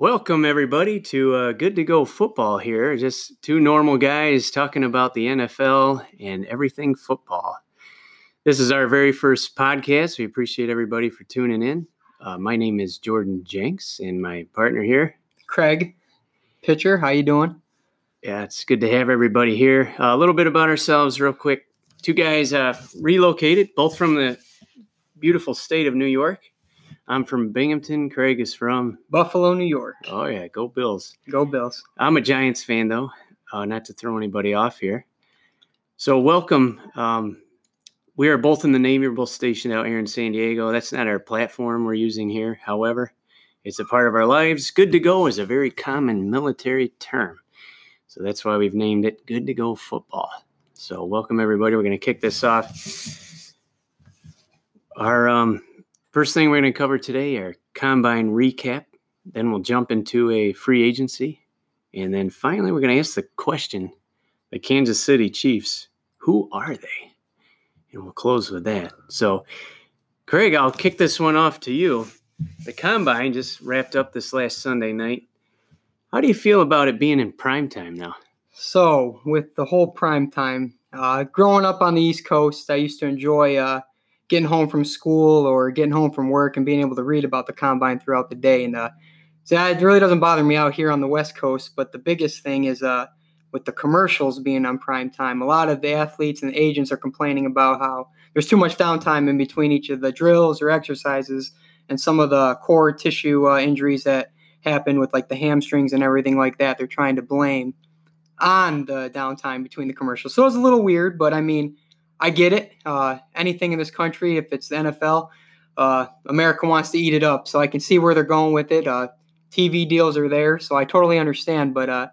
Welcome, everybody, to uh, Good to Go Football here. Just two normal guys talking about the NFL and everything football. This is our very first podcast. We appreciate everybody for tuning in. Uh, my name is Jordan Jenks, and my partner here. Craig, pitcher, how you doing? Yeah, it's good to have everybody here. Uh, a little bit about ourselves, real quick. Two guys uh, relocated, both from the beautiful state of New York. I'm from Binghamton. Craig is from Buffalo, New York. Oh yeah, go Bills. Go Bills. I'm a Giants fan though, uh, not to throw anybody off here. So welcome. Um, we are both in the Naval station out here in San Diego. That's not our platform we're using here. However, it's a part of our lives. Good to go is a very common military term. So that's why we've named it Good to Go Football. So welcome everybody. We're going to kick this off. Our um, First thing we're going to cover today are combine recap. Then we'll jump into a free agency. And then finally, we're going to ask the question the Kansas City Chiefs, who are they? And we'll close with that. So, Craig, I'll kick this one off to you. The combine just wrapped up this last Sunday night. How do you feel about it being in prime time now? So, with the whole prime time, uh, growing up on the East Coast, I used to enjoy uh, getting home from school or getting home from work and being able to read about the combine throughout the day. And uh, so it really doesn't bother me out here on the West Coast. But the biggest thing is uh, with the commercials being on prime time, a lot of the athletes and the agents are complaining about how there's too much downtime in between each of the drills or exercises and some of the core tissue uh, injuries that happen with like the hamstrings and everything like that. They're trying to blame on the downtime between the commercials. So it's a little weird, but I mean, I get it. Uh, anything in this country, if it's the NFL, uh, America wants to eat it up. So I can see where they're going with it. Uh, TV deals are there, so I totally understand. But uh,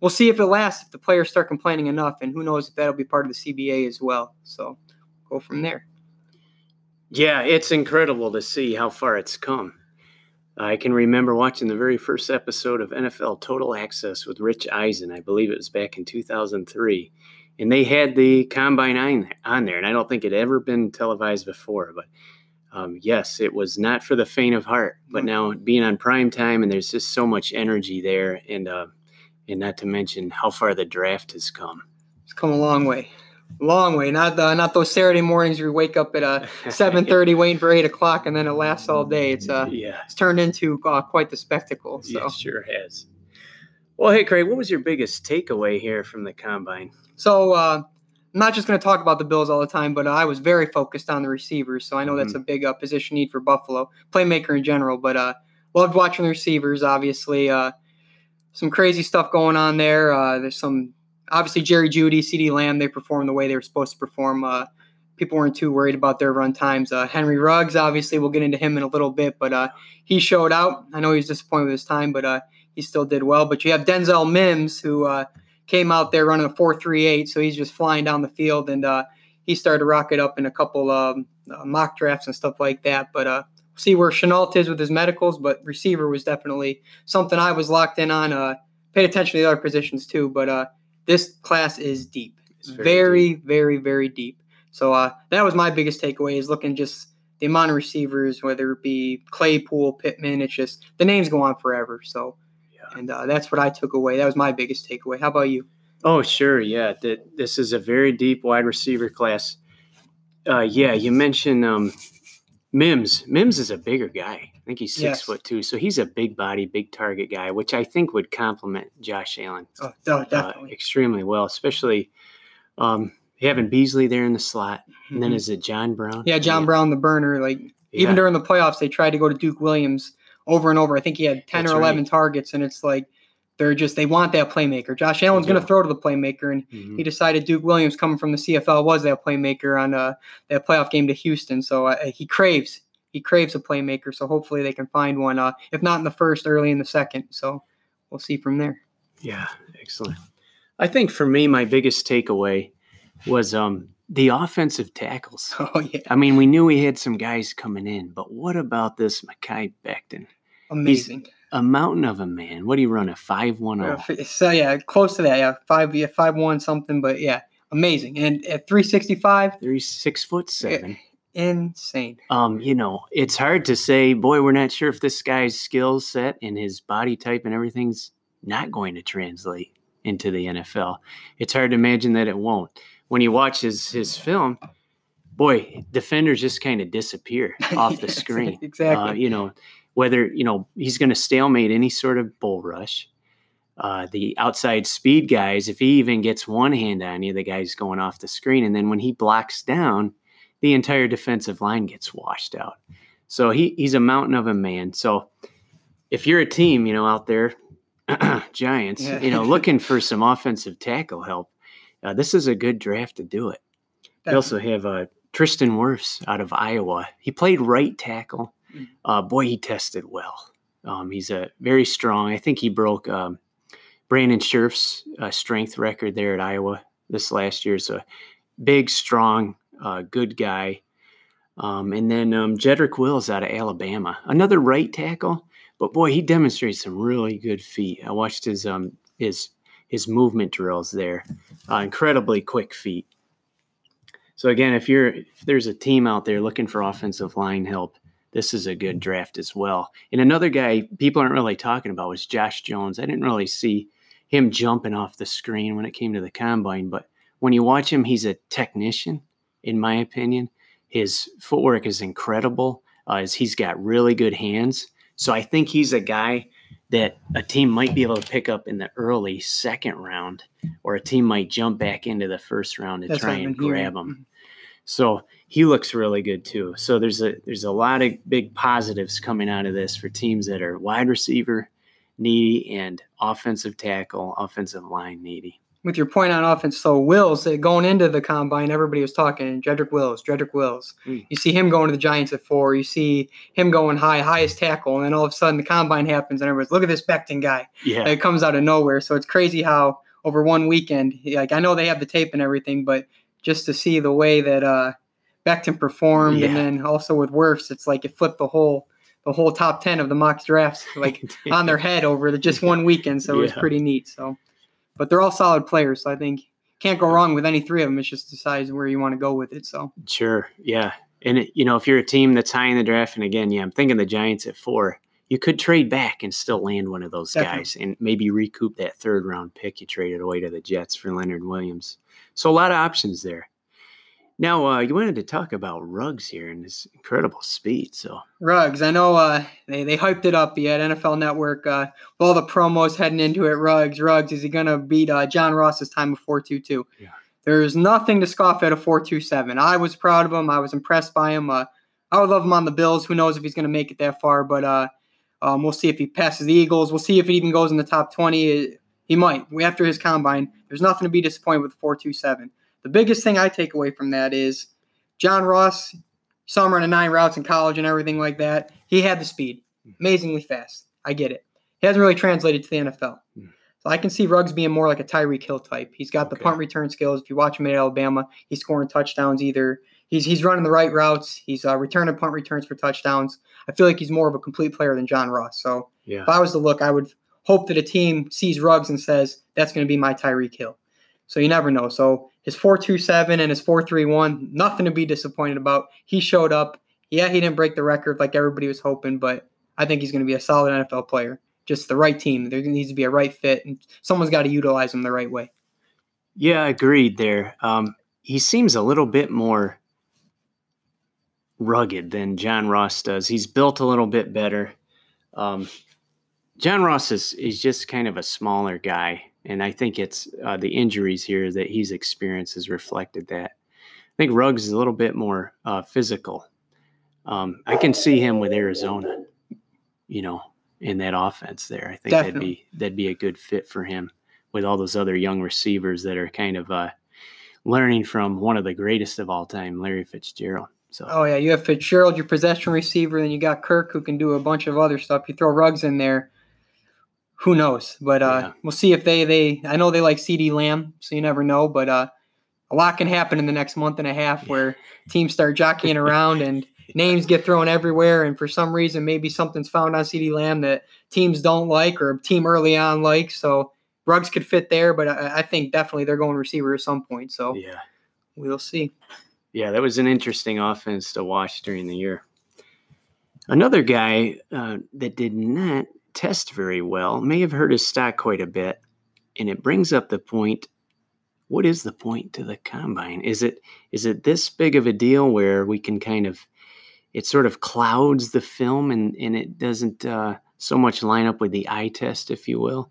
we'll see if it lasts. If the players start complaining enough, and who knows if that'll be part of the CBA as well. So go from there. Yeah, it's incredible to see how far it's come. I can remember watching the very first episode of NFL Total Access with Rich Eisen. I believe it was back in 2003 and they had the combine on there, and I don't think it ever been televised before. But um, yes, it was not for the faint of heart. But mm-hmm. now being on prime time, and there's just so much energy there, and uh, and not to mention how far the draft has come. It's come a long way, long way. Not the, not those Saturday mornings where you wake up at uh, seven thirty waiting for eight o'clock, and then it lasts all day. It's uh, yeah, it's turned into uh, quite the spectacle. So. Yeah, sure has. Well, hey, Craig, what was your biggest takeaway here from the combine? So uh, I'm not just going to talk about the Bills all the time, but uh, I was very focused on the receivers. So I know mm-hmm. that's a big uh, position need for Buffalo, playmaker in general. But uh, loved watching the receivers. Obviously, uh, some crazy stuff going on there. Uh, there's some obviously Jerry Jeudy, CeeDee Lamb. They performed the way they were supposed to perform. people weren't too worried about their run times. Henry Ruggs, obviously, we'll get into him in a little bit, but he showed out. I know he was disappointed with his time, but he still did well. But you have Denzel Mims, who came out there running a 4.38, so he's just flying down the field, and uh, he started to rocket up in a couple um, uh, mock drafts and stuff like that. But uh, see where Shenault is with his medicals, but receiver was definitely something I was locked in on. Uh, paid attention to the other positions too, but uh, this class is deep. It's very, very, deep. very, very deep. So uh, that was my biggest takeaway is looking just the amount of receivers, whether it be Claypool, Pittman. It's just the names go on forever. So and uh, that's what I took away. That was my biggest takeaway. How about you? Oh, sure. Yeah. That this is a very deep wide receiver class. Uh, yeah. You mentioned um, Mims. Mims is a bigger guy. I think he's six yes. foot two. So he's a big body, big target guy, which I think would complement Josh Allen oh, uh, definitely. Uh, extremely well, especially um, having Beasley there in the slot. And then mm-hmm. is it John Brown? Yeah, John yeah. Brown, the burner. Like yeah. even during the playoffs, they tried to go to Duke Williams over and over. I think he had 10 That's or 11 right. targets, and it's like they're just, they want that playmaker. Josh Allen's yeah. going to throw to the playmaker, and mm-hmm. he decided Duke Williams, coming from the CFL, was that playmaker on uh, that playoff game to Houston. So uh, he craves, he craves a playmaker. So hopefully they can find one, uh, if not in the first, early in the second. So we'll see from there. Yeah, excellent. I think for me, my biggest takeaway was um, the offensive tackles. Oh yeah. I mean, we knew we had some guys coming in, but what about this Mekhi Becton? Amazing. He's a mountain of a man. What do you run a five one zero? Oh? So yeah, close to that. Yeah, five yeah five one something, but yeah, amazing. And at three sixty five, three six foot seven. insane. Um, you know, it's hard to say, boy, we're not sure if this guy's skill set and his body type and everything's not going to translate into the NFL. It's hard to imagine that it won't. When you watch his his film, boy, defenders just kind of disappear off the screen. exactly. Uh, you know, whether you know he's going to stalemate any sort of bull rush. Uh, the outside speed guys, if he even gets one hand on you, the guy's going off the screen, and then when he blocks down, the entire defensive line gets washed out. So he he's a mountain of a man. So if you're a team, you know, out there, Giants, Yeah. you know, looking for some offensive tackle help, uh, this is a good draft to do it. They also have uh, Tristan Wirfs out of Iowa. He played right tackle. Mm. Uh, boy, he tested well. Um, he's a very strong. I think he broke um, Brandon Scherff's uh, strength record there at Iowa this last year. So big, strong, uh, good guy. Um, and then um, Jedrick Wills out of Alabama, another right tackle. But boy, he demonstrates some really good feet. I watched his um, his his movement drills there. Uh, incredibly quick feet. So again, if you're if there's a team out there looking for offensive line help, this is a good draft as well. And another guy people aren't really talking about was Josh Jones. I didn't really see him jumping off the screen when it came to the combine, but when you watch him, he's a technician, in my opinion. His footwork is incredible. Uh, he's got really good hands. So I think he's a guy that a team might be able to pick up in the early second round, or a team might jump back into the first round to That's try and grab him. So he looks really good too. So there's a there's a lot of big positives coming out of this for teams that are wide receiver needy and offensive tackle, offensive line needy. With your point on offense, so Wills going into the combine, everybody was talking Jedrick Wills, Jedrick Wills. Mm. You see him going to the Giants at four. You see him going high, highest tackle, and then all of a sudden the combine happens, and everybody's look at this Becton guy. Yeah. It comes out of nowhere. So it's crazy how over one weekend, like I know they have the tape and everything, but just to see the way that uh, Becton performed, and then also with Wirfs, it's like it flipped the whole the whole top ten of the mock drafts like on their head over the, just one weekend. So it was pretty neat. So, but they're all solid players. So I think can't go wrong with any three of them. It's just decides where you want to go with it. So Sure. Yeah. And, it, you know, if you're a team that's high in the draft, and again, yeah, I'm thinking the Giants at four, you could trade back and still land one of those Definitely. guys and maybe recoup that third round pick you traded away to the Jets for Leonard Williams. So a lot of options there. Now, uh, you wanted to talk about Ruggs here and his incredible speed. So, Ruggs, I know uh, they they hyped it up. He had NFL Network uh, with all the promos heading into it. Ruggs, Ruggs, is he gonna beat uh, John Ross's time of four two two? Yeah. There's nothing to scoff at a four two seven. I was proud of him. I was impressed by him. Uh, I would love him on the Bills. Who knows if he's gonna make it that far? But uh, um, we'll see if he passes the Eagles. We'll see if it even goes in the top twenty. He might. After his combine, there's nothing to be disappointed with four two seven. The biggest thing I take away from that is John Ross saw him running nine routes in college and everything like that. He had the speed, amazingly fast. I get it. He hasn't really translated to the NFL. Hmm. So I can see Ruggs being more like a Tyreek Hill type. He's got the punt return skills. If you watch him at Alabama, he's scoring touchdowns. Either he's he's running the right routes, he's uh, returning punt returns for touchdowns. I feel like he's more of a complete player than John Ross. So yeah. if I was to look, I would hope that a team sees Ruggs and says that's going to be my Tyreek Hill. So you never know. So his 4.27 and his 4.31, nothing to be disappointed about. He showed up. Yeah, he didn't break the record like everybody was hoping, but I think he's going to be a solid NFL player. Just the right team. There needs to be a right fit, and someone's got to utilize him the right way. Yeah, I agreed there. Um, he seems a little bit more rugged than John Ross does. He's built a little bit better. Um, John Ross is, is just kind of a smaller guy, and I think it's uh, the injuries here that he's experienced has reflected that. I think Ruggs is a little bit more uh, physical. Um, I can see him with Arizona, you know, in that offense there. I think that'd be that'd be a good fit for him with all those other young receivers that are kind of uh, learning from one of the greatest of all time, Larry Fitzgerald. So Oh yeah, you have Fitzgerald, your possession receiver, and you got Kirk who can do a bunch of other stuff. You throw Ruggs in there, who knows? But uh, Yeah. we'll see if they they. I know they like CeeDee Lamb, so you never know. But uh, a lot can happen in the next month and a half where teams start jockeying around and names get thrown everywhere, and for some reason maybe something's found on CeeDee Lamb that teams don't like or a team early on likes. So Ruggs could fit there, but I, I think definitely they're going receiver at some point. So yeah. we'll see. Yeah, that was an interesting offense to watch during the year. Another guy uh, that did not test very well may have hurt his stock quite a bit, and it brings up the point: what is the point to the combine? Is it is it this big of a deal where we can kind of it sort of clouds the film and and it doesn't uh, so much line up with the eye test, if you will?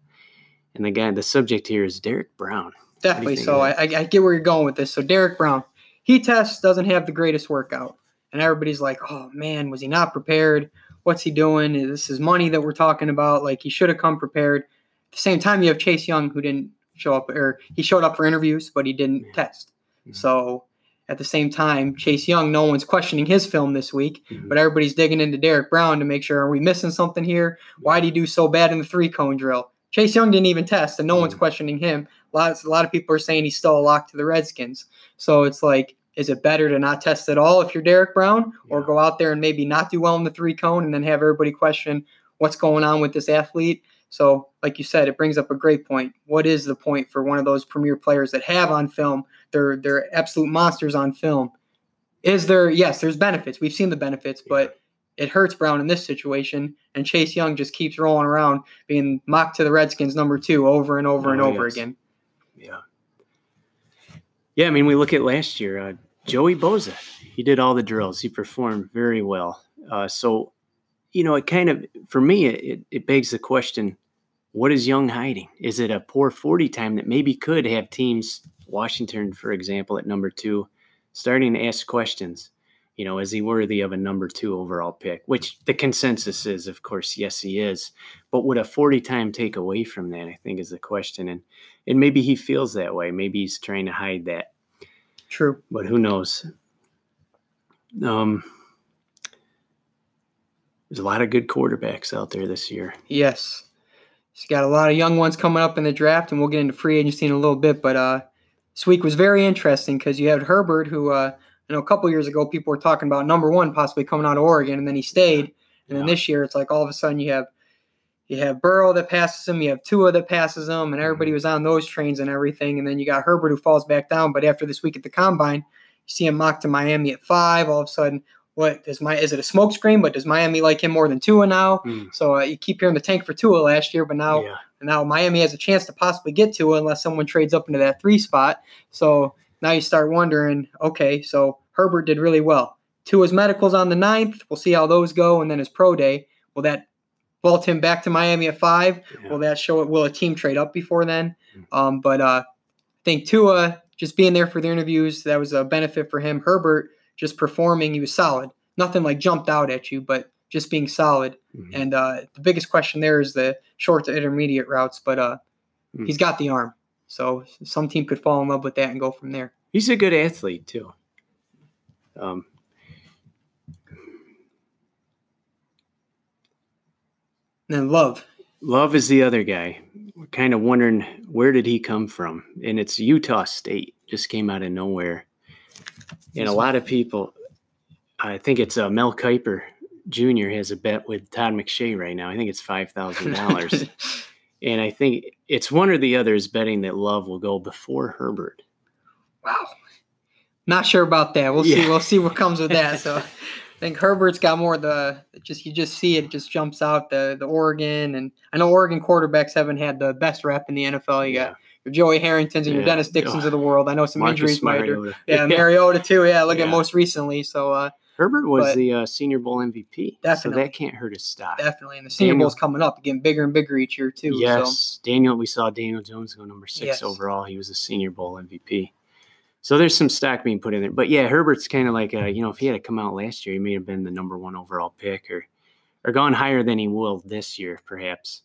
And the guy, the subject here is Derrick Brown. Definitely. So I, I get where you're going with this. So Derrick Brown, he tests doesn't have the greatest workout, and everybody's like, "Oh man, was he not prepared? What's he doing? Is this is money that we're talking about. Like he should have come prepared." At the same time, you have Chase Young who didn't show up, or he showed up for interviews, but he didn't yeah. test. Mm-hmm. So at the same time, Chase Young, no one's questioning his film this week, mm-hmm. but everybody's digging into Derrick Brown to make sure are we missing something here? Why did he do so bad in the three cone drill? Chase Young didn't even test, and no mm-hmm. one's questioning him. A lot, a lot of people are saying he's still a lock to the Redskins. So it's like, is it better to not test at all if you're Derrick Brown, or go out there and maybe not do well in the three cone and then have everybody question what's going on with this athlete? So, like you said, it brings up a great point. What is the point for one of those premier players that have on film? They're they're absolute monsters on film. Is there? Yes, there's benefits. We've seen the benefits, but it hurts Brown in this situation, and Chase Young just keeps rolling around being mocked to the Redskins number two over and over oh, and over yes. again. Yeah. I mean, we look at last year. Uh, Joey Bosa, he did all the drills. He performed very well. Uh, so, you know, it kind of, for me, it, it begs the question what is Young hiding? Is it a poor 40 time that maybe could have teams, Washington, for example, at number two, starting to ask questions? you know, is he worthy of a number two overall pick? Which the consensus is, of course, yes, he is. But would a 40 time take away from that? I think is the question. And and maybe he feels that way. Maybe he's trying to hide that. True. But who knows? Um there's a lot of good quarterbacks out there this year. Yes. He's got a lot of young ones coming up in the draft, and we'll get into free agency in a little bit. But uh, this week was very interesting because you had Herbert, who uh, you know, a couple years ago, people were talking about number one possibly coming out of Oregon, and then he stayed. And then this year, it's like all of a sudden you have you have Burrow that passes him, you have Tua that passes him, and everybody mm-hmm. was on those trains and everything. And then you got Herbert who falls back down. But after this week at the combine, you see him mocked to Miami at five. All of a sudden, what does my is it a smokescreen? But does Miami like him more than Tua now? Mm. So uh, you keep hearing the tank for Tua last year, but now yeah. now Miami has a chance to possibly get Tua unless someone trades up into that three spot. So now you start wondering, okay, so Herbert did really well. His medicals on the ninth. We'll see how those go, and then his pro day. Will that vault him back to Miami at five? Yeah. Will that show it? Will a team trade up before then? Mm-hmm. Um, but uh, I think Tua just being there for the interviews that was a benefit for him. Herbert just performing, he was solid. Nothing like jumped out at you, but just being solid. Mm-hmm. And uh, the biggest question there is the short to intermediate routes, but uh, mm-hmm. he's got the arm. So some team could fall in love with that and go from there. He's a good athlete too. Um, and Love. Love is the other guy. We're kind of wondering where did he come from? And it's Utah State. Just came out of nowhere. And a lot of people, I think it's uh, Mel Kiper Jr. has a bet with Todd McShay right now. I think it's five thousand dollars. and I think it's one or the other is betting that Love will go before Herbert. Wow. Not sure about that. We'll yeah. see. We'll see what comes with that. So think Herbert's got more of the just you just see it just jumps out the the Oregon and I know Oregon quarterbacks haven't had the best rep in the NFL. You yeah. got your Joey Harringtons and yeah. your Dennis Dixons oh. of the world. I know some Marcus injuries Mariota. Yeah, Mariota too. Yeah, look at most recently. So uh, Herbert was the uh, Senior Bowl MVP. Definitely. So that can't hurt his stock. Definitely. And the Senior Bowl Bowl's coming up, getting bigger and bigger each year, too. Yes. So. Daniel, we saw Daniel Jones go number six yes. overall. He was a Senior Bowl MVP. So there's some stock being put in there. But yeah, Herbert's kind of like, a, you know, if he had to come out last year, he may have been the number one overall pick or, or gone higher than he will this year, perhaps.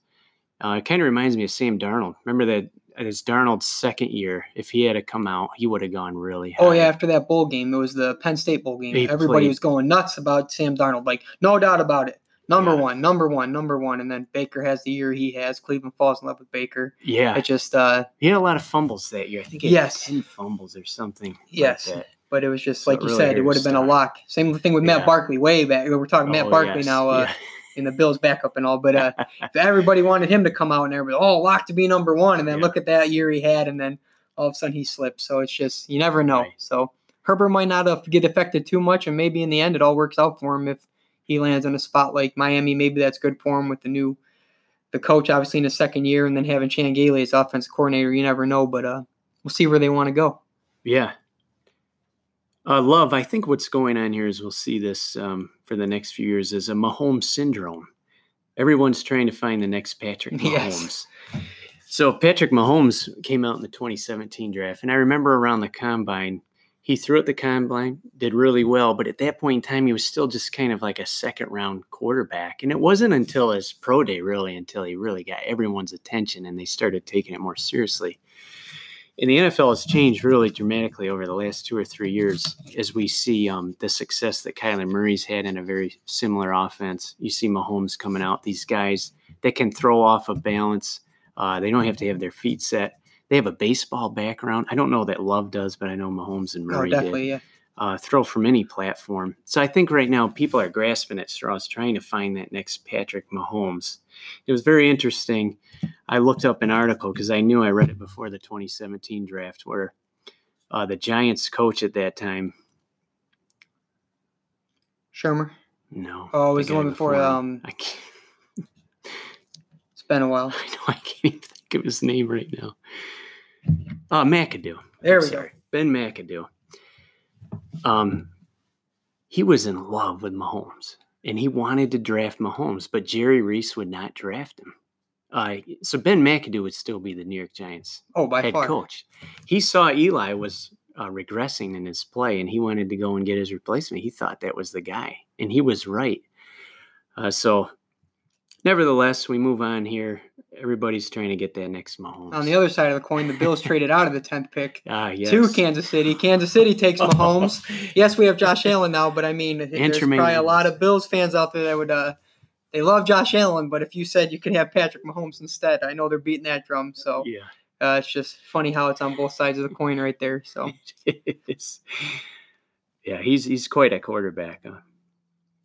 Uh, it kind of reminds me of Sam Darnold. Remember that it's Darnold's second year. If he had to come out, he would have gone really high. Oh yeah, after that bowl game, it was the Penn State bowl game. He Everybody played. was going nuts about Sam Darnold. Like, no doubt about it. Number yeah. one, number one, number one, and then Baker has the year he has. Cleveland falls in love with Baker. Yeah, it just uh, he had a lot of fumbles that year. I think he yes, ten fumbles or something. Yes, like but it was just so like you really said, it would have been a lock. Same thing with yeah. Matt Barkley way back. We're talking oh, Matt Barkley yes. now. Uh, yeah. In the Bills backup and all, but uh, everybody wanted him to come out and everybody, oh, lock to be number one, and then look at that year he had, and then all of a sudden he slipped. So it's just you never know. Right. So Herbert might not have get affected too much, and maybe in the end it all works out for him if he lands in a spot like Miami. Maybe that's good for him with the new the coach, obviously in his second year, and then having Chan Gailey as offensive coordinator. You never know, but uh, we'll see where they want to go. Yeah. Uh, Love, I think what's going on here is we'll see this um, for the next few years is a Mahomes syndrome. Everyone's trying to find the next Patrick Mahomes. Yes. So Patrick Mahomes came out in the 2017 draft, and I remember around the combine, he threw at the combine, did really well, but at that point in time, he was still just kind of like a second round quarterback. And it wasn't until his pro day, really, until he really got everyone's attention and they started taking it more seriously. And the NFL has changed really dramatically over the last two or three years as we see um, the success that Kyler Murray's had in a very similar offense. You see Mahomes coming out, these guys that can throw off a balance uh, they don't have to have their feet set. They have a baseball background. I don't know that Love does, but I know Mahomes and oh, Murray oh, definitely, did. Yeah. Uh, throw from any platform. So I think right now people are grasping at straws, trying to find that next Patrick Mahomes. It was very interesting. I looked up an article because I knew I read it before the 2017 draft, where uh, the Giants coach at that time, Shurmur. No. Oh, it was the, the one before. before um, I can't been a while. I know I can't even think of his name right now. Uh, McAdoo. There I'm we sorry. go. Ben McAdoo. Um, he was in love with Mahomes, and he wanted to draft Mahomes, but Jerry Reese would not draft him. Uh, so Ben McAdoo would still be the New York Giants oh, by head far. coach. He saw Eli was uh, regressing in his play, and he wanted to go and get his replacement. He thought that was the guy, and he was right. Uh, so nevertheless, we move on here. Everybody's trying to get that next Mahomes. On the other side of the coin, the Bills traded out of the tenth pick ah, yes. to Kansas City. Kansas City takes Mahomes. yes, we have Josh Allen now, but I mean, there's probably a lot of Bills fans out there that would uh, they love Josh Allen, but if you said you could have Patrick Mahomes instead, I know they're beating that drum. So yeah, uh, it's just funny how it's on both sides of the coin right there. So yeah, he's he's quite a quarterback. Huh?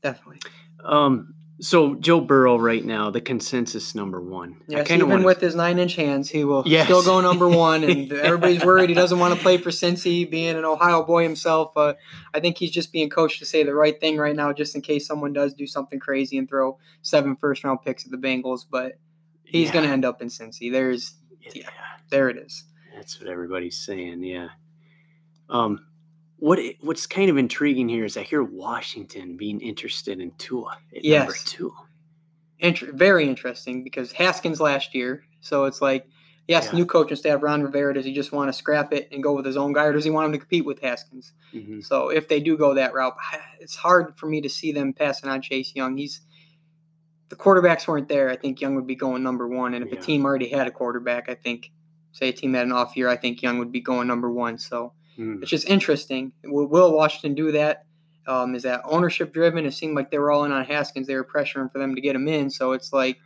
Definitely. Um, so Joe Burrow right now, the consensus number one. Yes, even wanna... with his nine-inch hands, he will yes. still go number one. And everybody's worried he doesn't want to play for Cincy, being an Ohio boy himself. Uh, I think he's just being coached to say the right thing right now, just in case someone does do something crazy and throw seven first-round picks at the Bengals. But he's yeah. going to end up in Cincy. There's, yeah. yeah, there it is. That's what everybody's saying. Yeah. Um, what what's kind of intriguing here is I hear Washington being interested in Tua at yes. number two. Inter- very interesting because Haskins last year, so it's like, yes, yeah. new coaching staff, Ron Rivera, does he just want to scrap it and go with his own guy, or does he want him to compete with Haskins? Mm-hmm. So if they do go that route, it's hard for me to see them passing on Chase Young. He's the quarterbacks weren't there. I think Young would be going number one, and if yeah. a team already had a quarterback, I think, say a team had an off year, I think Young would be going number one. So Mm. It's just interesting. Will, Washington do that? Um, is that ownership driven? It seemed like they were all in on Haskins. They were pressuring for them to get him in. So it's like,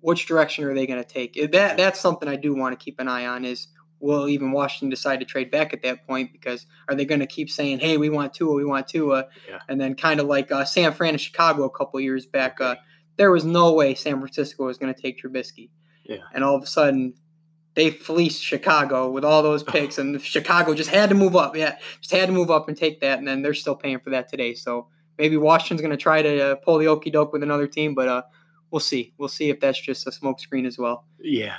which direction are they going to take? That that's something I do want to keep an eye on. Is will even Washington decide to trade back at that point? Because are they going to keep saying, "Hey, we want Tua, we want Tua," yeah. and then kind of like uh, San Fran and Chicago a couple years back, uh, there was no way San Francisco was going to take Trubisky. Yeah. And all of a sudden, they fleeced Chicago with all those picks, and Chicago just had to move up. Yeah, just had to move up and take that, and then they're still paying for that today. So maybe Washington's going to try to uh, pull the okey doke with another team, but uh, we'll see. We'll see if that's just a smokescreen as well. Yeah.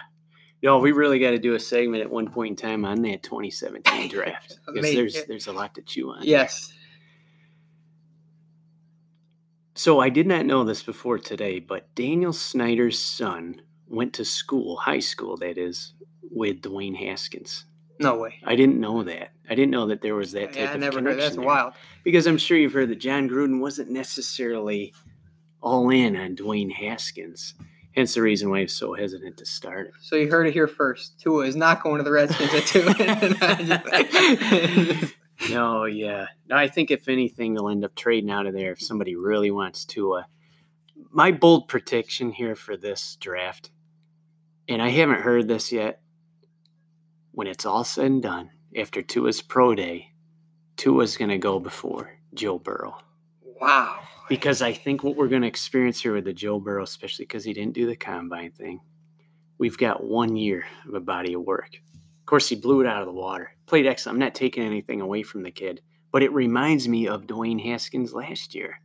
No, we really got to do a segment at one point in time on that 2017 draft because there's there's a lot to chew on. Yes. So I did not know this before today, but Daniel Snyder's son went to school, high school that is, with Dwayne Haskins. No way. I didn't know that. I didn't know that there was that type yeah, I of never connection. Heard. That's there. wild. Because I'm sure you've heard that John Gruden wasn't necessarily all in on Dwayne Haskins. Hence the reason why he's so hesitant to start it. So you heard it here first. Tua is not going to the Redskins at two. no, yeah. No, I think if anything, they'll end up trading out of there if somebody really wants Tua. My bold prediction here for this draft, and I haven't heard this yet, when it's all said and done, after Tua's pro day, Tua's going to go before Joe Burrow. Wow. Because I think what we're going to experience here with the Joe Burrow, especially because he didn't do the combine thing, we've got one year of a body of work. Of course, he blew it out of the water. Played excellent. I'm not taking anything away from the kid, But it reminds me of Dwayne Haskins last year.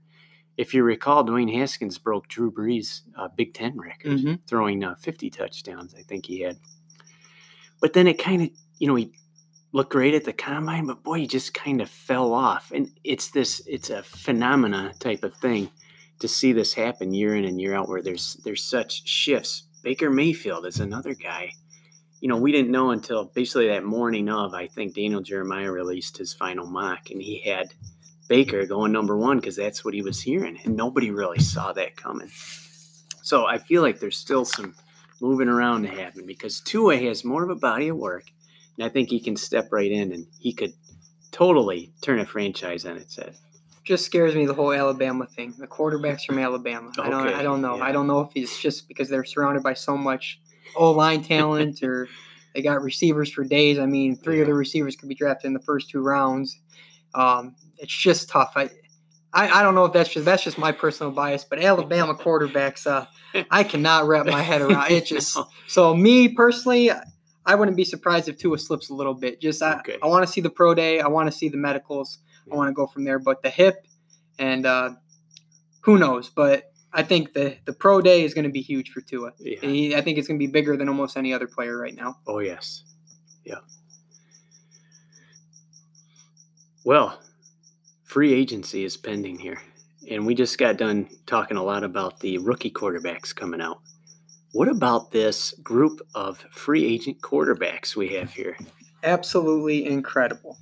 If you recall, Dwayne Haskins broke Drew Brees' uh, Big Ten record, Mhm. throwing uh, 50 touchdowns, I think he had. But then it kind of, you know, he looked great at the combine, but boy, he just kind of fell off. And it's this, it's a phenomena type of thing to see this happen year in and year out where there's there's such shifts. Baker Mayfield is another guy. You know, we didn't know until basically that morning of, I think Daniel Jeremiah released his final mock and he had Baker going number one because that's what he was hearing. And nobody really saw that coming. So I feel like there's still some moving around to happen because Tua has more of a body of work. And I think he can step right in and he could totally turn a franchise on its head. Just scares me the whole Alabama thing. The quarterbacks from Alabama. I don't. Okay, I don't know. yeah. I don't know if it's just because they're surrounded by so much O line talent, or they got receivers for days. I mean, three of the receivers could be drafted in the first two rounds. Um, it's just tough. I, I, I don't know if that's just that's just my personal bias, but Alabama quarterbacks, uh, I cannot wrap my head around it. Just No. so me personally, I wouldn't be surprised if Tua slips a little bit. Just I, Okay. I want to see the pro day. I want to see the medicals. I want to go from there. But the hip and uh, who knows? But I think the the pro day is going to be huge for Tua. Yeah. He, I think it's going to be bigger than almost any other player right now. Oh yes. Yeah. Well, free agency is pending here. And we just got done talking a lot about the rookie quarterbacks coming out. What about this group of free agent quarterbacks we have here? Absolutely incredible.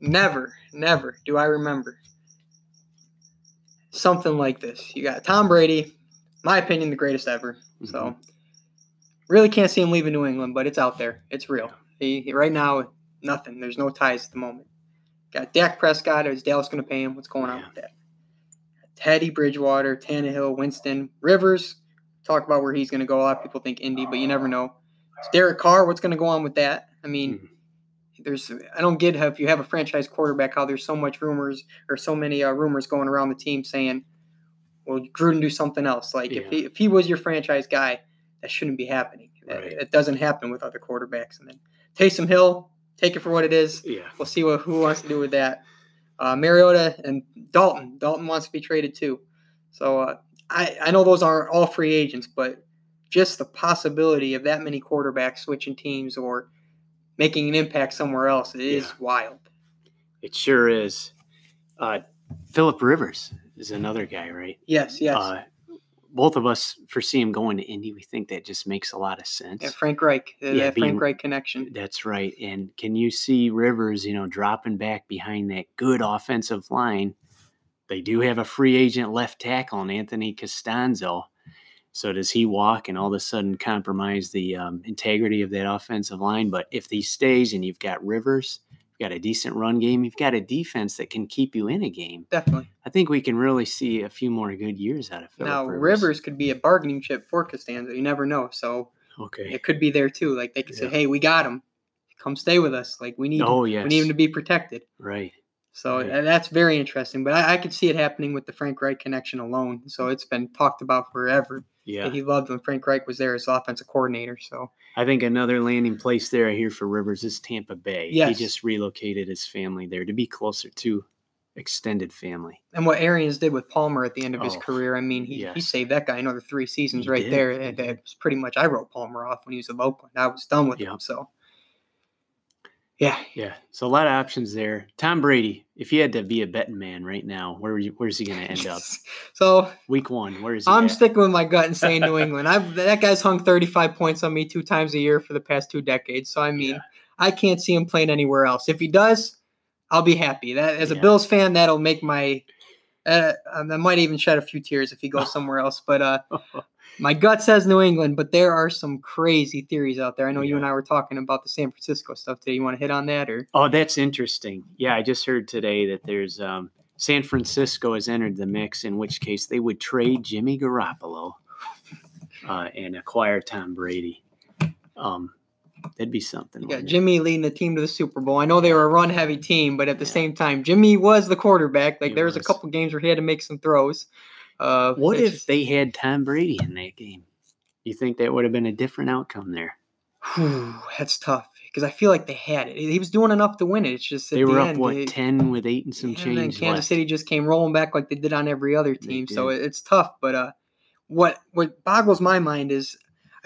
Never, never do I remember something like this. You got Tom Brady, my opinion, the greatest ever. So Mhm. really can't see him leaving New England, but it's out there. It's real. He, he- right now, nothing. There's no ties at the moment. Got Dak Prescott. Is Dallas going to pay him? What's going on Yeah. with that? Teddy Bridgewater, Tannehill, Winston, Rivers. Talk about where he's going to go. A lot of people think Indy, but you never know. It's Derek Carr. What's going to go on with that? I mean, Mhm. there's I don't get how if you have a franchise quarterback how there's so much rumors or so many uh, rumors going around the team saying, well, Gruden do something else. Like if he if he was your franchise guy, that shouldn't be happening. Right. It doesn't happen with other quarterbacks. And then Taysom Hill, take it for what it is. Yeah. We'll see what who wants to do with that. Uh, Mariota and Dalton. Dalton wants to be traded too. So uh, I I know those aren't all free agents, but just the possibility of that many quarterbacks switching teams or making an impact somewhere else is Yeah. wild. It sure is. Uh, Philip Rivers is another guy, right? Yes, yes. Uh, both of us foresee him going to Indy. We think that just makes a lot of sense. yeah, Frank Reich, uh, Yeah, that being- Frank Reich connection. That's right. And can you see Rivers, you know, dropping back behind that good offensive line? They do have a free agent left tackle in Anthony Castonzo. So does he walk and all of a sudden compromise the um, integrity of that offensive line? But if he stays and you've got Rivers, you've got a decent run game, you've got a defense that can keep you in a game. Definitely. I think we can really see a few more good years out of Philip now Rivers. Rivers. could be a bargaining chip for Castonzo. You never know. So Okay. it could be there too. Like they could say, "Hey, we got him. Come stay with us. Like we need. Oh yes. we need him to be protected." right. So Right. that's very interesting. But I, I could see it happening with the Frank Reich connection alone. So it's been talked about forever. Yeah. that He loved when Frank Reich was there as offensive coordinator. So I think another landing place there I hear for Rivers is Tampa Bay. Yes. He just relocated his family there to be closer to extended family. and what Arians did with Palmer at the end of his Oh, career, I mean, he, he saved that guy another three seasons He right did, there. And was pretty much I wrote Palmer off when he was at Oakland. I was done with him. So yeah, Yeah. So a lot of options there. Tom Brady, if he had to be a betting man right now, where you- where's he going to end up? so Week one, where is he? I'm at? sticking with my gut and saying New England. I've that guy's hung 35 points on me two times a year for the past two decades. So I mean, Yeah. I can't see him playing anywhere else. If he does, I'll be happy. That as a Yeah. Bills fan, that'll make my. Uh, I might even shed a few tears if he goes somewhere else. But uh, my gut says New England. But there are some crazy theories out there. I know you and I were talking about the San Francisco stuff today. You want to hit on that or? Oh, that's interesting. Yeah, I just heard today that there's um, San Francisco has entered the mix, in which case they would trade Jimmy Garoppolo uh, and acquire Tom Brady. Um, that'd be something. You got? Jimmy leading the team to the Super Bowl. I know they were a run heavy team, but at the Yeah. same time, Jimmy was the quarterback. Like He there was a couple games where he had to make some throws. Uh, What if they had Tom Brady in that game? You think that would have been a different outcome there? Whew, that's tough because I feel like they had it. He was doing enough to win it. It's just they were the up end, what they- ten with eight and some and change. then Kansas left. City just came rolling back like they did on every other team. So it- it's tough. But uh, what what boggles my mind is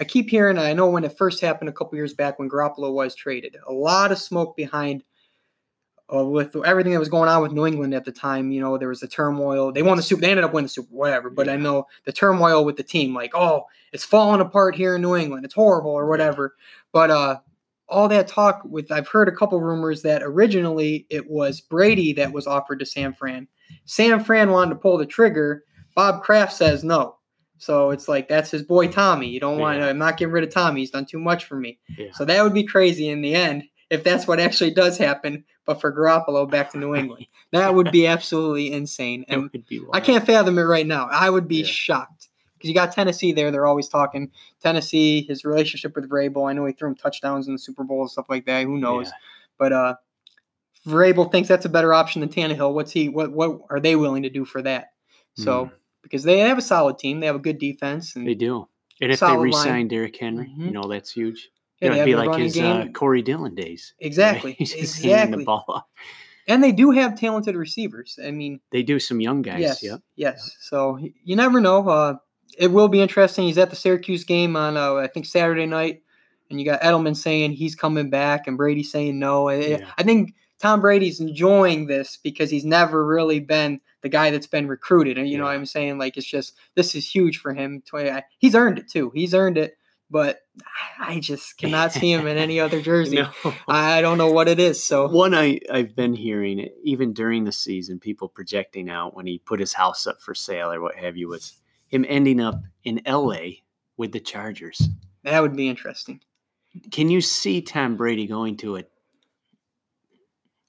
I keep hearing. I know when it first happened a couple years back when Garoppolo was traded, a lot of smoke behind. Uh, with everything that was going on with New England at the time, you know, there was the turmoil. They won the Super. They ended up winning the Super, whatever. But I know the turmoil with the team, like, oh, it's falling apart here in New England. It's horrible or whatever. But uh, all that talk with I've heard a couple rumors that originally it was Brady that was offered to San Fran. San Fran wanted to pull the trigger. Bob Kraft says no. So it's like that's his boy Tommy. You don't want Yeah. I'm not getting rid of Tommy. He's done too much for me. Yeah. So that would be crazy in the end if that's what actually does happen. But for Garoppolo back to New England, that would be absolutely insane. And I can't fathom it right now. I would be Yeah. shocked because you got Tennessee there. They're always talking Tennessee, his relationship with Vrabel. I know he threw him touchdowns in the Super Bowl and stuff like that. Who knows? But uh, Vrabel thinks that's a better option than Tannehill. What's he? What what are they willing to do for that? So Mm. Because they have a solid team, they have a good defense, and They do. And if they line. re-sign Derrick Henry, you Mhm. know that's huge. yeah, you know, it'd be like his uh. Corey Dillon days. right? exactly, He's just handing the exactly. ball off. And they do have talented receivers. I mean, They do some young guys. yes, Yep. yes. So you never know. Uh, it will be interesting. He's at the Syracuse game on uh, I think Saturday night, and you got Edelman saying he's coming back, and Brady saying no. Yeah. I think Tom Brady's enjoying this because he's never really been the guy that's been recruited, and you know what I'm saying. Like it's just this is huge for him. He's earned it too. He's earned it, but I just cannot see him in any other jersey. No. I don't know what it is. So One I, I've been hearing, even during the season, people projecting out when he put his house up for sale or what have you, was him ending up in LA with the Chargers. that would be interesting. Can you see Tom Brady going to a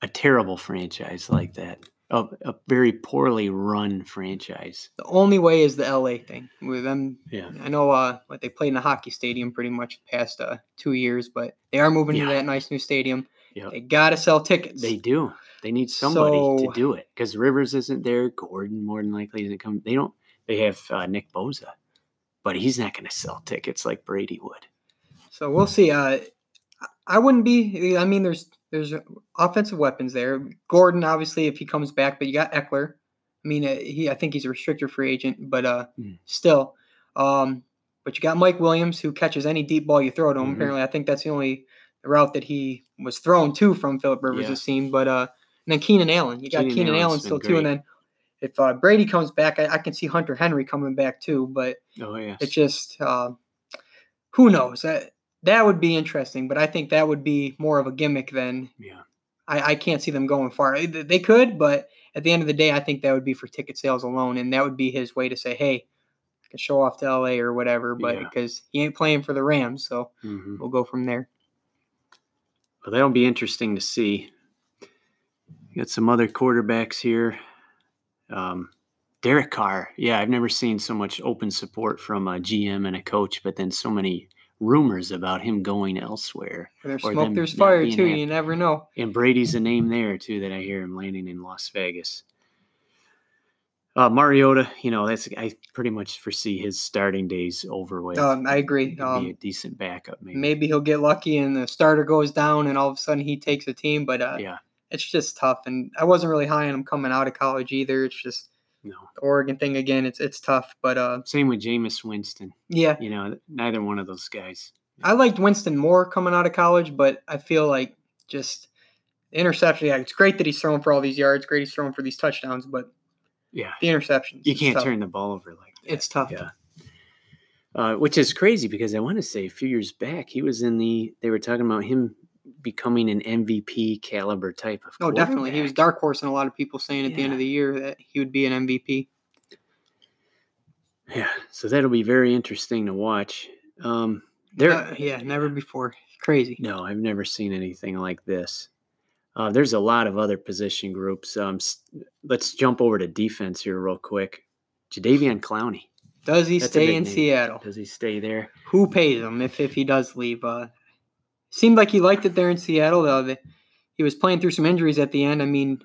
a terrible franchise like that? A, a very poorly run franchise. The only way is the LA thing with them. Yeah. I know uh, what they played in a hockey stadium pretty much the past uh, two years, but they are moving Yeah. to that nice new stadium. Yep. They gotta sell tickets. They do. They need somebody to do it because Rivers isn't there. Gordon more than likely isn't coming. They don't. They have uh, Nick Bosa, but he's not going to sell tickets like Brady would. So we'll see. Uh, I wouldn't be. I mean, there's there's offensive weapons there. Gordon, obviously, if he comes back, but you got Ekeler. I mean, uh, he I think he's a restricted free agent, but uh, Mm. still. Um, but you got Mike Williams who catches any deep ball you throw to him. Mhm. Apparently, I think that's the only route that he was thrown to from Philip Rivers. Yeah. It but uh, and then Keenan Allen. You got Keenan Keenan, Allen still been too, and then if uh, Brady comes back, I, I can see Hunter Henry coming back too. But Oh yes. it's just uh, who knows that that would be interesting but i think that would be more of a gimmick than yeah. i, I can't see them going far They- could but at the end of the day i think that would be for ticket sales alone and that would be his way to say hey I can show off to la or whatever but Yeah. because he ain't playing for the rams so hmm we'll go from there Well, that'll be interesting to see. Got some other quarterbacks here. Um, Derek Carr. Yeah, I've never seen so much open support from a GM and a coach, but then so many rumors about him going elsewhere. Where there's smoke there's fire too happy. you never know And Brady's a name there too that I hear him landing in Las Vegas. Uh, Mariota, you know, that's I pretty much foresee his starting days over with. um, i agree He'd be um, a decent backup, maybe. maybe he'll get lucky and the starter goes down and all of a sudden he takes a team but uh, Yeah, it's just tough and i wasn't really high on him coming out of college either it's just no. the Oregon thing again. It's it's tough, but uh, Same with Jameis Winston. yeah, You know, neither one of those guys. I liked Winston more coming out of college, but I feel like just interception. Yeah, it's great that he's throwing for all these yards. Great he's throwing for these touchdowns, but Yeah, the interceptions. you can't tough. turn the ball over like that. It's tough. Yeah. Uh, which is crazy because I want to say a few years back he was in the. They were talking about him becoming an MVP caliber type of. Oh, definitely. He was dark horse, and a lot of people saying at the end of the year that he would be an MVP. Yeah, so that'll be very interesting to watch. Um, there, Uh, yeah, never before. Crazy. no, I've never seen anything like this. Uh, there's a lot of other position groups. Um, let's jump over to defense here real quick. Jadeveon Clowney, Does he That's stay in name. Seattle? does he stay there? Who pays him if, if he does leave? Uh, seemed like he liked it there in Seattle, though. He was playing through some injuries at the end. I mean,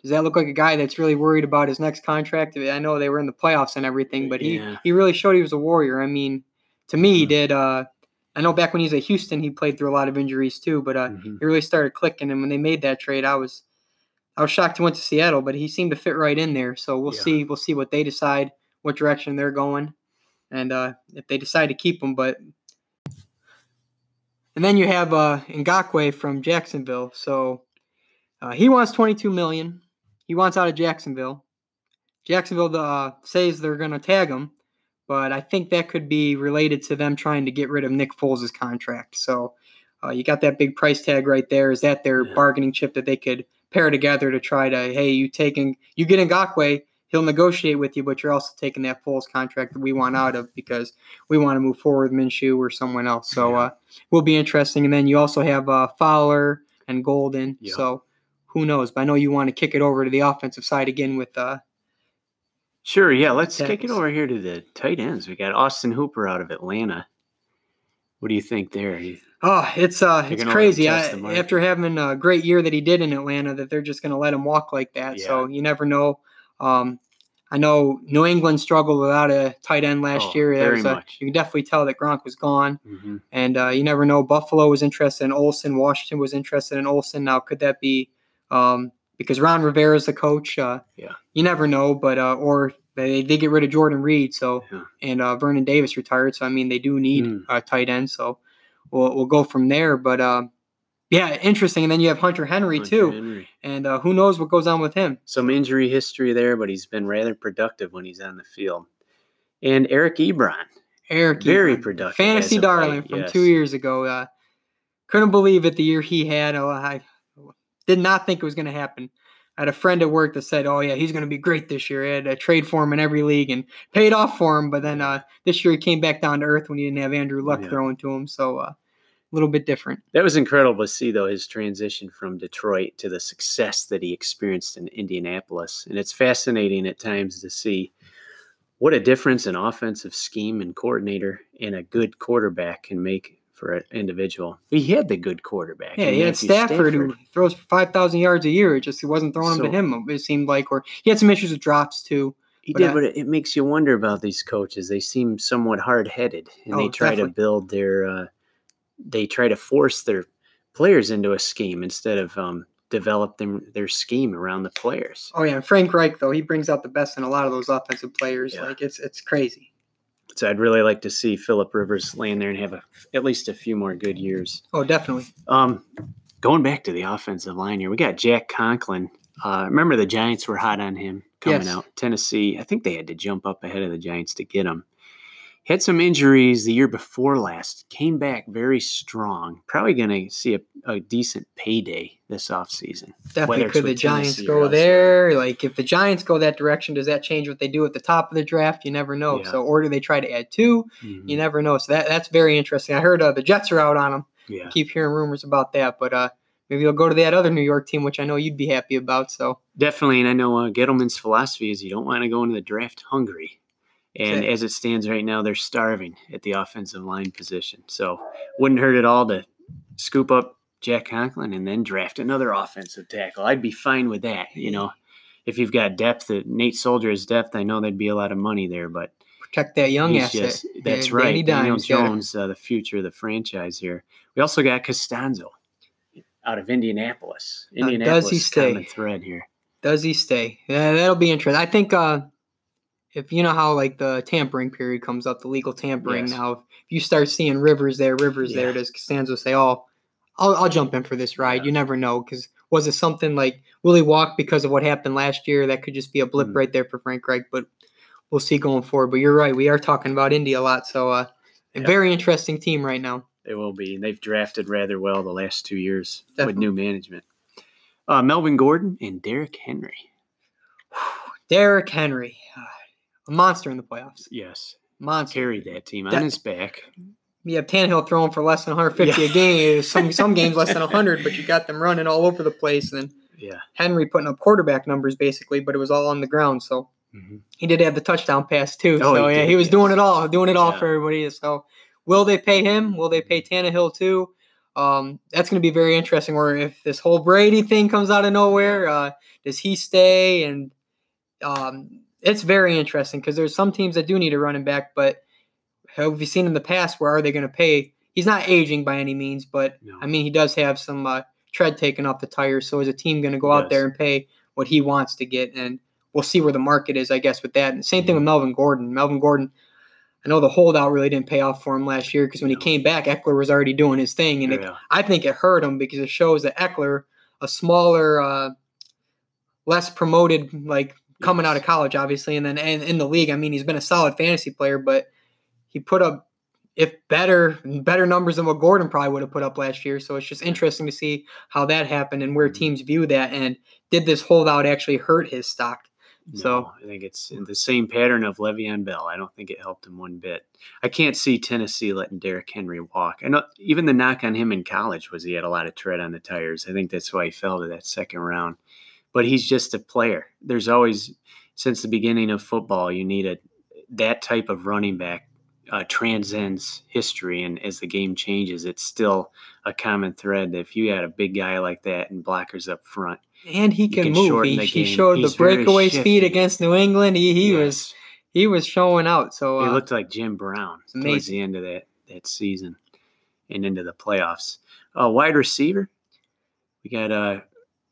does that look like a guy that's really worried about his next contract? I know they were in the playoffs and everything, but he, Yeah. he really showed he was a warrior. I mean, to me, he did. Uh, I know back when he was at Houston, he played through a lot of injuries too, but uh, Mhm. he really started clicking. And when they made that trade, I was I was shocked he went to Seattle, but he seemed to fit right in there. So we'll Yeah. see. We'll see what they decide, what direction they're going, and uh, if they decide to keep him. But and then you have uh, Ngakoue from Jacksonville. So uh, he wants 22 million. He wants out of Jacksonville. Jacksonville uh, says they're going to tag him, but I think that could be related to them trying to get rid of Nick Foles' contract. So uh, you got that big price tag right there. Is that their Yeah. bargaining chip that they could pair together to try to, hey, you taking you get Ngakoue, he'll negotiate with you, but you're also taking that Foles contract that we want out of because we want to move forward with Minshew or someone else. So Yeah. uh, will be interesting. And then you also have uh, Fowler and Golden. Yeah. So who knows? But I know you want to kick it over to the offensive side again with uh, Sure, yeah. Let's kick it over here to the tight ends. We got Austin Hooper out of Atlanta. What do you think there? Oh, it's uh, They're it's crazy. I, adjust the market. after having a great year that he did in Atlanta, that they're just going to let him walk like that. So you never know. Um, I know New England struggled without a tight end last Oh, year. Very a- much. you can definitely tell that Gronk was gone, Mhm. and uh, you never know. Buffalo was interested in Olsen. Washington was interested in Olsen. Now, could that be um, because Ron Rivera is the coach? Uh, Yeah. you never know. But uh, or they they get rid of Jordan Reed. So Yeah. and uh, Vernon Davis retired. So I mean, they do need Mm. a tight end. So we'll we'll go from there. But uh, yeah, interesting. And then you have Hunter Henry Hunter too, Henry. and uh, who knows what goes on with him? Some injury history there, but he's been rather productive when he's on the field. And Eric Ebron. Eric, Very Ebron, productive fantasy darling late, from yes. two years ago. Uh, couldn't believe it the year he had. Oh, I did not think it was going to happen. I had a friend at work that said, "Oh yeah, he's going to be great this year." I had a trade for him in every league and paid off for him. But then uh, this year he came back down to earth when he didn't have Andrew Luck Yeah. throwing to him. So uh, a little bit different. That was incredible to see, though, his transition from Detroit to the success that he experienced in Indianapolis. And it's fascinating at times to see what a difference an offensive scheme and coordinator and a good quarterback can make for an individual. He had the good quarterback. Yeah, he had Matthew Stafford, who throws five thousand yards a year. It just he wasn't throwing them So- to him. It seemed like, or he had some issues with drops too. He But did, I- but it, makes you wonder about these coaches. They seem somewhat hard headed, and they Oh, try definitely. to build their. Uh, they try to force their players into a scheme instead of um, develop them their scheme around the players. Oh yeah, Frank Reich though he brings out the best in a lot of those offensive players. Yeah. Like it's it's crazy. So I'd really like to see Philip Rivers land there and have a, at least a few more good years. Oh definitely. Um, going back to the offensive line here, we got Jack Conklin. Uh, remember the Giants were hot on him coming Yes. out. Tennessee, I think they had to jump up ahead of the Giants to get him. Had some injuries the year before last. Came back very strong. Probably going to see a, a decent payday this offseason. Definitely could the Giants Tennessee go there? Like if the Giants go that direction, does that change what they do at the top of the draft? You never know. Yeah. So or do they try to add two? Mhm. You never know. So that that's very interesting. I heard uh, the Jets are out on him. Yeah. Keep hearing rumors about that, but uh, maybe they'll go to that other New York team, which I know you'd be happy about. So Definitely, and I know uh, Gettleman's philosophy is you don't want to go into the draft hungry. And Okay. as it stands right now, they're starving at the offensive line position. So wouldn't hurt at all to scoop up Jack Conklin and then draft another offensive tackle. I'd be fine with that. You know, if you've got depth, that Nate Solder has depth, I know there'd be a lot of money there, but protect that young asset. just that's Yeah, right. Danny Daniel Dimes got it. Jones, uh, the future of the franchise here. We also got Castonzo out of Indianapolis. Now, does he stay? common thread here. Does he stay? Yeah, that'll be interesting. I think uh, if you know how like the tampering period comes up, the legal tampering. Yes. Now, if you start seeing Rivers there, Rivers there, Yeah. does Castonzo say, "Oh, I'll, I'll jump in for this ride"? Yeah. You never know because was it something like will he walk because of what happened last year? That could just be a blip Mm. right there for Frank Reich, but we'll see going forward. But you're right, we are talking about Indy a lot, so uh, a very interesting team right now. They will be. And they've drafted rather well the last two years with new management. Uh, Melvin Gordon and Derrick Henry. Derrick Henry, uh, a monster in the playoffs. Yes. Monster. Carried that team on That- his back. You have Tannehill throwing for less than 150 Yeah. a game. Some some games less than 100, but you got them running all over the place. And Yeah. Henry putting up quarterback numbers basically, but it was all on the ground. So he did have the touchdown pass too. Oh, so he yeah, did, he was yes. doing it all, doing it all Yeah. for everybody. So will they pay him? Will they pay Tannehill too? Um, that's going to be very interesting. Or if this whole Brady thing comes out of nowhere, uh, does he stay? And um, it's very interesting because there's some teams that do need a running back, but have you seen in the past where are they going to pay he's not aging by any means, but No. I mean he does have some uh, tread taken off the tires. So is a team going to go out there and pay what he wants to get? And we'll see where the market is, I guess, with that. And same thing with Melvin Gordon. Melvin Gordon. I know the holdout really didn't pay off for him last year because when No. he came back, Ekeler was already doing his thing, and it, Yeah. I think it hurt him because it shows that Ekeler, a smaller, uh, less promoted, like coming out of college, obviously, and then and in the league. I mean, he's been a solid fantasy player, but he put up if better better numbers than what Gordon probably would have put up last year. So it's just interesting to see how that happened and where Mhm. teams view that. And did this holdout actually hurt his stock? So- I think it's in the same pattern of Le'Veon Bell. I don't think it helped him one bit. I can't see Tennessee letting Derrick Henry walk. I know even the knock on him in college was he had a lot of tread on the tires. I think that's why he fell to that second round. But he's just a player. There's always since the beginning of football, you need a that type of running back uh, transcends history, and as the game changes, it's still a common thread that if you had a big guy like that and blockers up front, And he can, can move. He, he showed He's the breakaway speed against New England. He he was he was showing out. So He uh, looked like Jim Brown towards the end of that that season and into the playoffs. Uh, wide receiver, we got uh,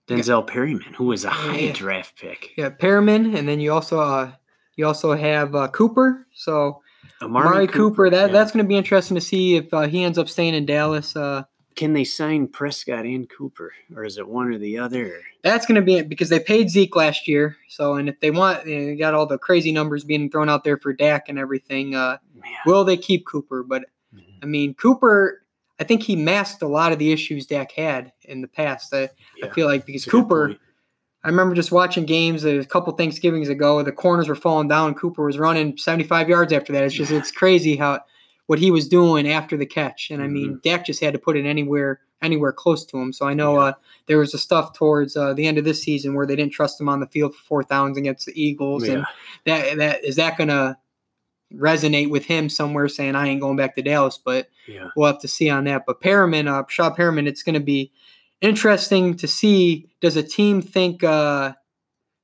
Denzel Perryman, who was a high Yeah. draft pick. yeah, Perriman, and then you also uh, you also have uh, Cooper. So Amari, Amari Cooper, that yeah. that's going to be interesting to see if uh, he ends up staying in Dallas. Uh, Can they sign Prescott and Cooper, or is it one or the other? that's going to be it because they paid Zeke last year. So and if they want, you they got all the crazy numbers being thrown out there for Dak and everything. Uh, will they keep Cooper? But Mhm. I mean, Cooper. I think he masked a lot of the issues Dak had in the past. I, I feel like because that's a good Cooper. I remember just watching games a couple Thanksgivings ago. The corners were falling down. Cooper was running 75 yards after that. It's just it's crazy how what he was doing after the catch. And I mean, Dak just had to put it anywhere anywhere close to him. So I know Yeah. uh, there was the stuff towards uh, the end of this season where they didn't trust him on the field for fourth downs against the Eagles. And that that is that going to resonate with him somewhere saying I ain't going back to Dallas, but yeah, we'll have to see on that. But Perriman, uh, Shaw Perriman, it's going to be interesting to see. Does a team think? Uh,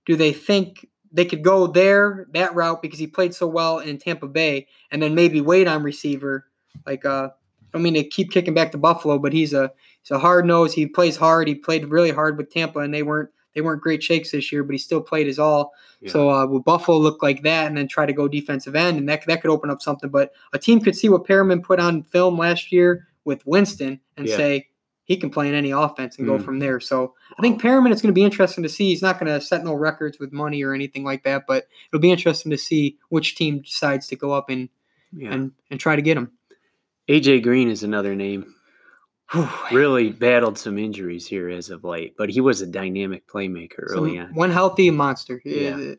do they think they could go there that route because he played so well in Tampa Bay, and then maybe wait on receiver? Like, uh, I don't mean to keep kicking back to Buffalo, but he's a he's a hard nose. He plays hard. He played really hard with Tampa, and they weren't they weren't great shakes this year, but he still played his all. yeah. So uh, would Buffalo look like that, and then try to go defensive end, and that that could open up something. But a team could see what Perriman put on film last year with Winston and Yeah. say he can play in any offense and go Mm. from there. So I think Perriman is going to be interesting to see. He's not going to set no records with money or anything like that, but it'll be interesting to see which team decides to go up and yeah. and and try to get him. AJ Green is another name. Really battled some injuries here as of late, but he was a dynamic playmaker early on. One healthy monster. Yeah.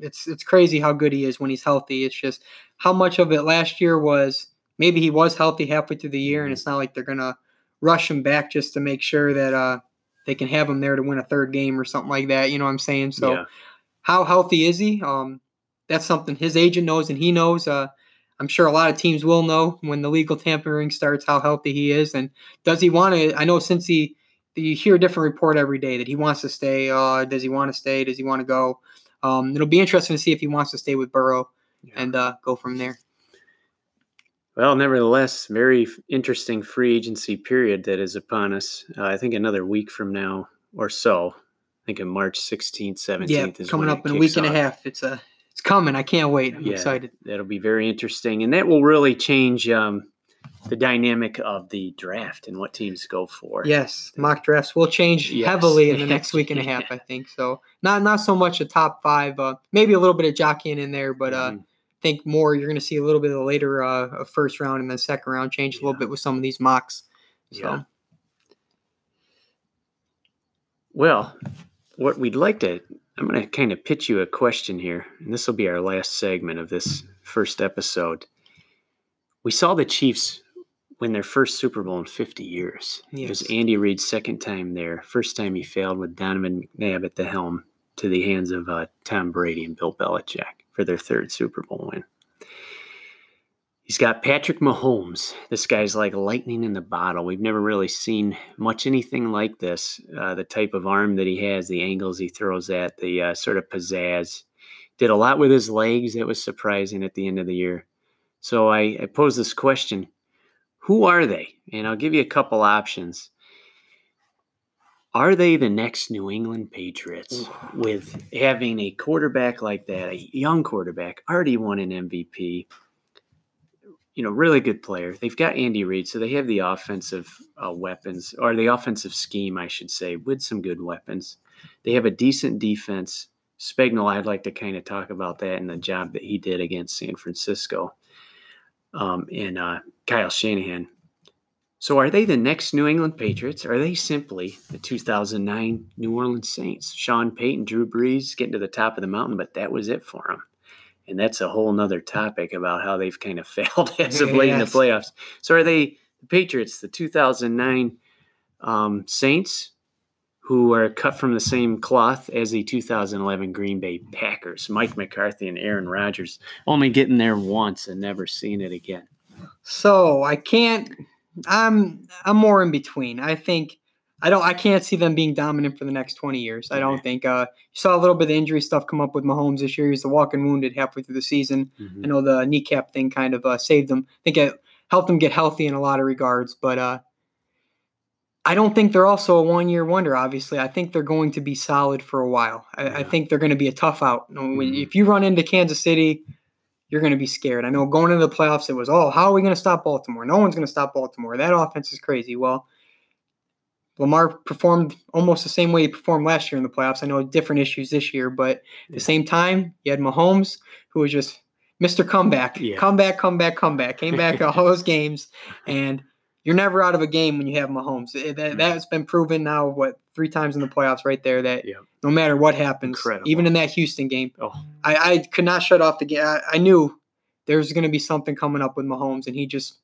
It's it's crazy how good he is when he's healthy. It's just how much of it last year was maybe he was healthy halfway through the year, and Mhm. it's not like they're gonna rush him back just to make sure that uh they can have him there to win a third game or something like that. You know what I'm saying? So yeah, how healthy is he? Um, that's something his agent knows and he knows. Uh, I'm sure a lot of teams will know when the legal tampering starts how healthy he is and does he want to? I know since he you hear a different report every day that he wants to stay. Uh, does he want to stay? Does he want to go? Um, it'll be interesting to see if he wants to stay with Burrow yeah. and uh, go from there. Well, nevertheless, very interesting free agency period that is upon us. Uh, I think another week from now or so. I think in March 16th, 17th Yeah, is coming up in a week kicks and a half. It's a it's coming. I can't wait. I'm Yeah. excited. That'll be very interesting, and that will really change um, the dynamic of the draft and what teams go for. Yes, mock drafts will change Yes. heavily in the next week and a half. I think so. Not not so much a top five, uh, maybe a little bit of jockeying in there, but uh, Mhm. I think more you're going to see a little bit of the later uh, first round and then second round change a little bit with some of these mocks. So Yeah. Well, what we'd like to, I'm going to kind of pitch you a question here, and this will be our last segment of this first episode. We saw the Chiefs win their first Super Bowl in 50 years. It was Andy Reid's second time there. First time he failed with Donovan McNabb at the helm to the hands of uh, Tom Brady and Bill Belichick for their third Super Bowl win. He's got Patrick Mahomes. This guy's like lightning in the bottle. We've never really seen much anything like this. Uh, the type of arm that he has, the angles he throws at, the uh, sort of pizzazz. Did a lot with his legs. That was surprising at the end of the year. So I, I pose this question who are they? And I'll give you a couple options. Are they the next New England Patriots with having a quarterback like that, a young quarterback, already won an MVP? You know, really good player. They've got Andy Reid, so they have the offensive uh, weapons, or the offensive scheme, I should say, with some good weapons. They have a decent defense. Spagnuolo, I'd like to kind of talk about that and the job that he did against San Francisco. Um, and uh, Kyle Shanahan. So are they the next New England Patriots? Are they simply the 2009 New Orleans Saints? Sean Payton, Drew Brees getting to the top of the mountain, but that was it for them. And that's a whole nother topic about how they've kind of failed as of late yes. in the playoffs. So are they the Patriots, the 2009 um, Saints, who are cut from the same cloth as the 2011 Green Bay Packers. Mike McCarthy and Aaron Rodgers only getting there once and never seeing it again. So I can't. I'm I'm more in between. I think I don't. I can't see them being dominant for the next 20 years. I don't think. Uh, you saw a little bit of injury stuff come up with Mahomes this year. He's the walking wounded halfway through the season. Mm-hmm. I know the kneecap thing kind of uh, saved them. I think it helped them get healthy in a lot of regards. But uh, I don't think they're also a one year wonder, obviously. I think they're going to be solid for a while. I, yeah. I think they're going to be a tough out. Mm-hmm. If you run into Kansas City, you're going to be scared. I know going into the playoffs, it was, oh, how are we going to stop Baltimore? No one's going to stop Baltimore. That offense is crazy. Well, Lamar performed almost the same way he performed last year in the playoffs. I know different issues this year, but at the same time, you had Mahomes, who was just Mr. Comeback, yeah. comeback, comeback, comeback, came back all those games. And you're never out of a game when you have Mahomes. That, mm-hmm. that's been proven now, what, three times in the playoffs right there that yeah. no matter what happens, Incredible. even in that Houston game, oh. I, I could not shut off the game. I, I knew there was going to be something coming up with Mahomes, and he just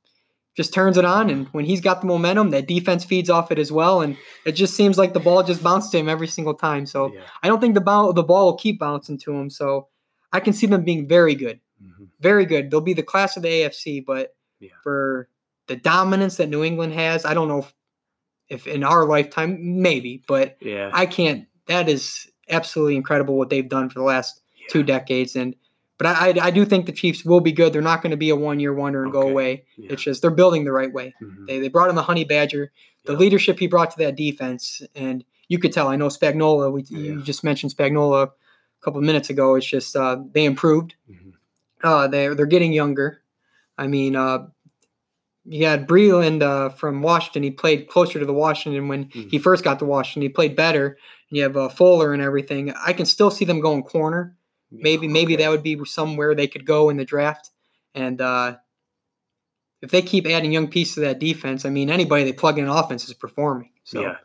just turns it on. And when he's got the momentum, that defense feeds off it as well. And it just seems like the ball just bounced to him every single time. So yeah. I don't think the ball the ball will keep bouncing to him. So I can see them being very good, mm-hmm. very good. They'll be the class of the AFC, but yeah. for the dominance that New England has. I don't know if, if in our lifetime, maybe, but yeah. I can't. That is absolutely incredible what they've done for the last two decades. And but I, I, I do think the Chiefs will be good. They're not going to be a one year wonder and okay. go away. Yeah. It's just they're building the right way. Mm-hmm. They they brought in the Honey Badger, the yep. leadership he brought to that defense, and you could tell. I know Spagnuolo. We, You just mentioned Spagnuolo a couple minutes ago. It's just uh, they improved. Mm-hmm. Uh, they're they're getting younger. I mean, uh, you had Breeland uh, from Washington. He played closer to the Washington when mm-hmm. he first got to Washington. He played better. And you have uh, Fuller and everything. I can still see them going corner. Maybe yeah, maybe that would be somewhere they could go in the draft. And uh, if they keep adding young pieces to that defense, I mean, anybody they plug in an offense is performing. So yeah.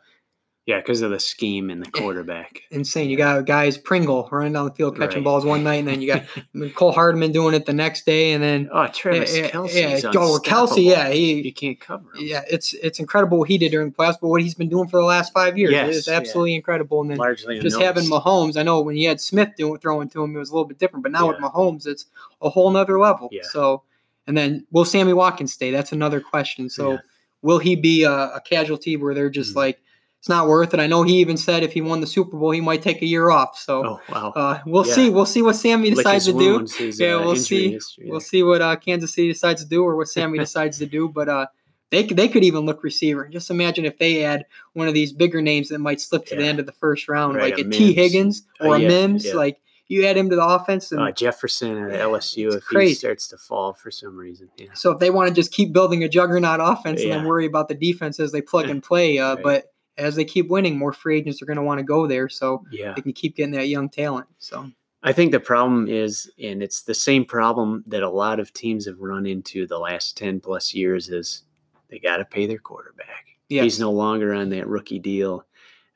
Yeah, because of the scheme and the eh, quarterback. Insane. You got guys Pringle running down the field catching right. balls one night, and then you got Cole Hardman doing it the next day, and then oh Travis eh, eh, yeah, Kelce, yeah, oh, Kelce, yeah, he you can't cover him. Yeah, it's it's incredible what he did during the playoffs, but what he's been doing for the last five years yes, is absolutely yeah. incredible. And then Largely just having Mahomes, I know when you had Smith doing throwing to him, it was a little bit different, but now yeah. with Mahomes, it's a whole nother level. Yeah. So, and then will Sammy Watkins stay? That's another question. So, will he be a, a casualty where they're just mm-hmm. like it's not worth it. I know he even said if he won the Super Bowl, he might take a year off. So oh, wow. uh, we'll yeah. see. We'll see what Sammy decides to do. His, yeah, uh, we'll see. We'll see what uh, Kansas City decides to do or what Sammy decides to do. But uh, they they could even look receiver. Just imagine if they add one of these bigger names that might slip to yeah. the end of the first round, right, like a, a Higgins or uh, a Mims. Like you add him to the offense. And, uh, Jefferson at LSU if crazy. he starts to fall for some reason. Yeah. So if they want to just keep building a juggernaut offense yeah. and then worry about the defense as they plug and play, uh, right. but as they keep winning, more free agents are going to want to go there, so yeah. they can keep getting that young talent. So I think the problem is, and it's the same problem that a lot of teams have run into the last ten plus years, is they got to pay their quarterback. He's no longer on that rookie deal.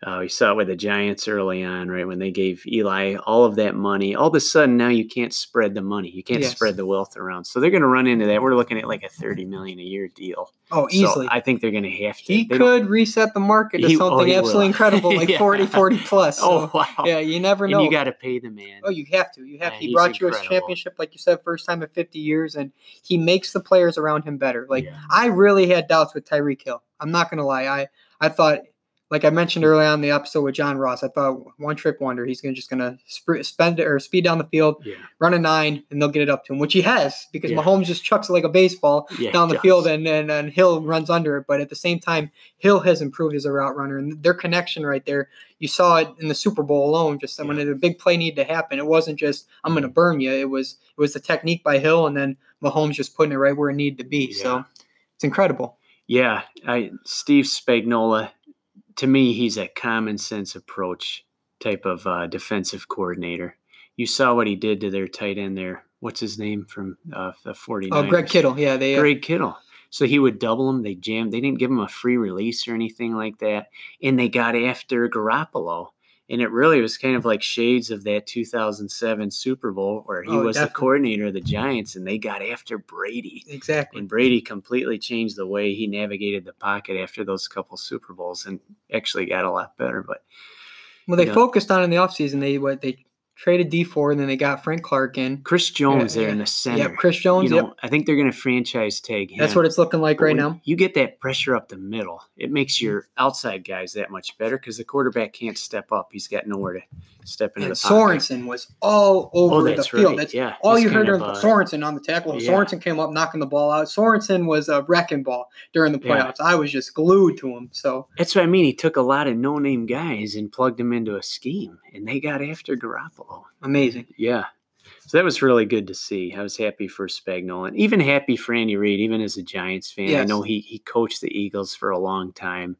Uh, we saw it with the Giants early on, right? When they gave Eli all of that money, all of a sudden now you can't spread the money. You can't yes. spread the wealth around. So they're going to run into that. We're looking at like a thirty million a year deal. Oh, easily. So I think they're going to have to. He could reset the market to he, something oh, absolutely incredible, like yeah. 40, 40 plus. Oh, so, oh wow! Yeah, you never know. And you got to pay the man. Oh, you have to. You have. Yeah, he brought you a championship, like you said, first time in fifty years, and he makes the players around him better. Like yeah. I really had doubts with Tyreek Hill. I'm not going to lie. I I thought like I mentioned earlier on in the episode with John Ross, I thought one trick wonder. He's gonna just gonna sp- spend or speed down the field, Yeah. run a nine, and they'll get it up to him, which he has because Yeah. Mahomes just chucks it like a baseball Yeah. down the just- field, and, and and Hill runs under it. But at the same time, Hill has improved as a route runner, and their connection right there, you saw it in the Super Bowl alone. Just when a big play needed to happen, it wasn't just I'm gonna burn you. It was it was the technique by Hill, and then Mahomes just putting it right where it needed to be. So it's incredible. Yeah, I Steve Spagnuolo. To me, he's a common sense approach type of uh, defensive coordinator. You saw what he did to their tight end there. What's his name from uh, the 49ers? Oh, Greg Kittle, yeah, they uh, Greg Kittle. So he would double him. They jammed. They didn't give him a free release or anything like that. And they got after Garoppolo. And it really was kind of like shades of that 2007 Super Bowl where he Oh, was the coordinator of the Giants and they got after Brady. exactly. And Brady completely changed the way he navigated the pocket after those couple Super Bowls and actually got a lot better. But Well, they Yeah. focused on in the offseason. They what they traded Dee Ford, and then they got Frank Clark in. Chris Jones Yeah, there in the center. Yep, Chris Jones. You know, yep, I think they're going to franchise tag him. that's what it's looking like But right now. You get that pressure up the middle. It makes your outside guys that much better because the quarterback can't step up. He's got nowhere to step into And the pocket. Sorensen was all over Oh, the field. right. That's yeah, all you heard of uh, Sorensen on the tackle. yeah. Sorensen came up knocking the ball out. Sorensen was a wrecking ball during the Yeah. playoffs. I was just glued to him. So That's what I mean. He took a lot of no-name guys and plugged them into a scheme, and they got after Garoppolo. Amazing. Yeah. So that was really good to see. I was happy for Spagnuolo and even happy for Andy Reid, even as a Giants fan. I know he he coached the Eagles for a long time.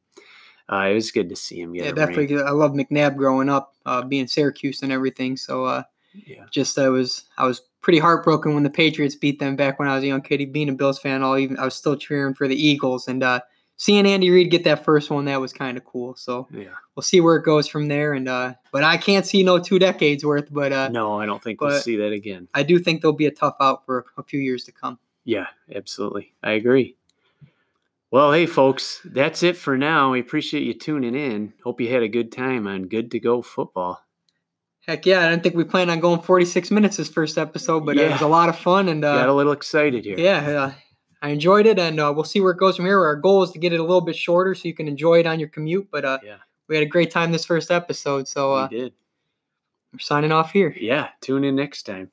Uh, it was good to see him get Yeah, definitely. ring. I love McNabb growing up, uh, being Syracuse and everything. So uh, Yeah. just I was I was pretty heartbroken when the Patriots beat them back when I was a young kid. Being a Bills fan, all even I was still cheering for the Eagles and uh, seeing Andy Reid get that first one that was kind of cool. So Yeah. we'll see where it goes from there. And uh, but I can't see no two decades worth. But uh, no, I don't think we'll see that again. I do think there'll be a tough out for a few years to come. Yeah, absolutely. I agree. Well, hey, folks, that's it for now. We appreciate you tuning in. Hope you had a good time on Good to Go Football. Heck yeah! I didn't think we planned on going 46 minutes this first episode, but uh, it was a lot of fun and uh, Got a little excited here. Yeah, uh, I enjoyed it, and uh, we'll see where it goes from here. Our goal is to get it a little bit shorter so you can enjoy it on your commute. But uh, Yeah. we had a great time this first episode, so uh, we did. we're signing off here. Yeah, tune in next time.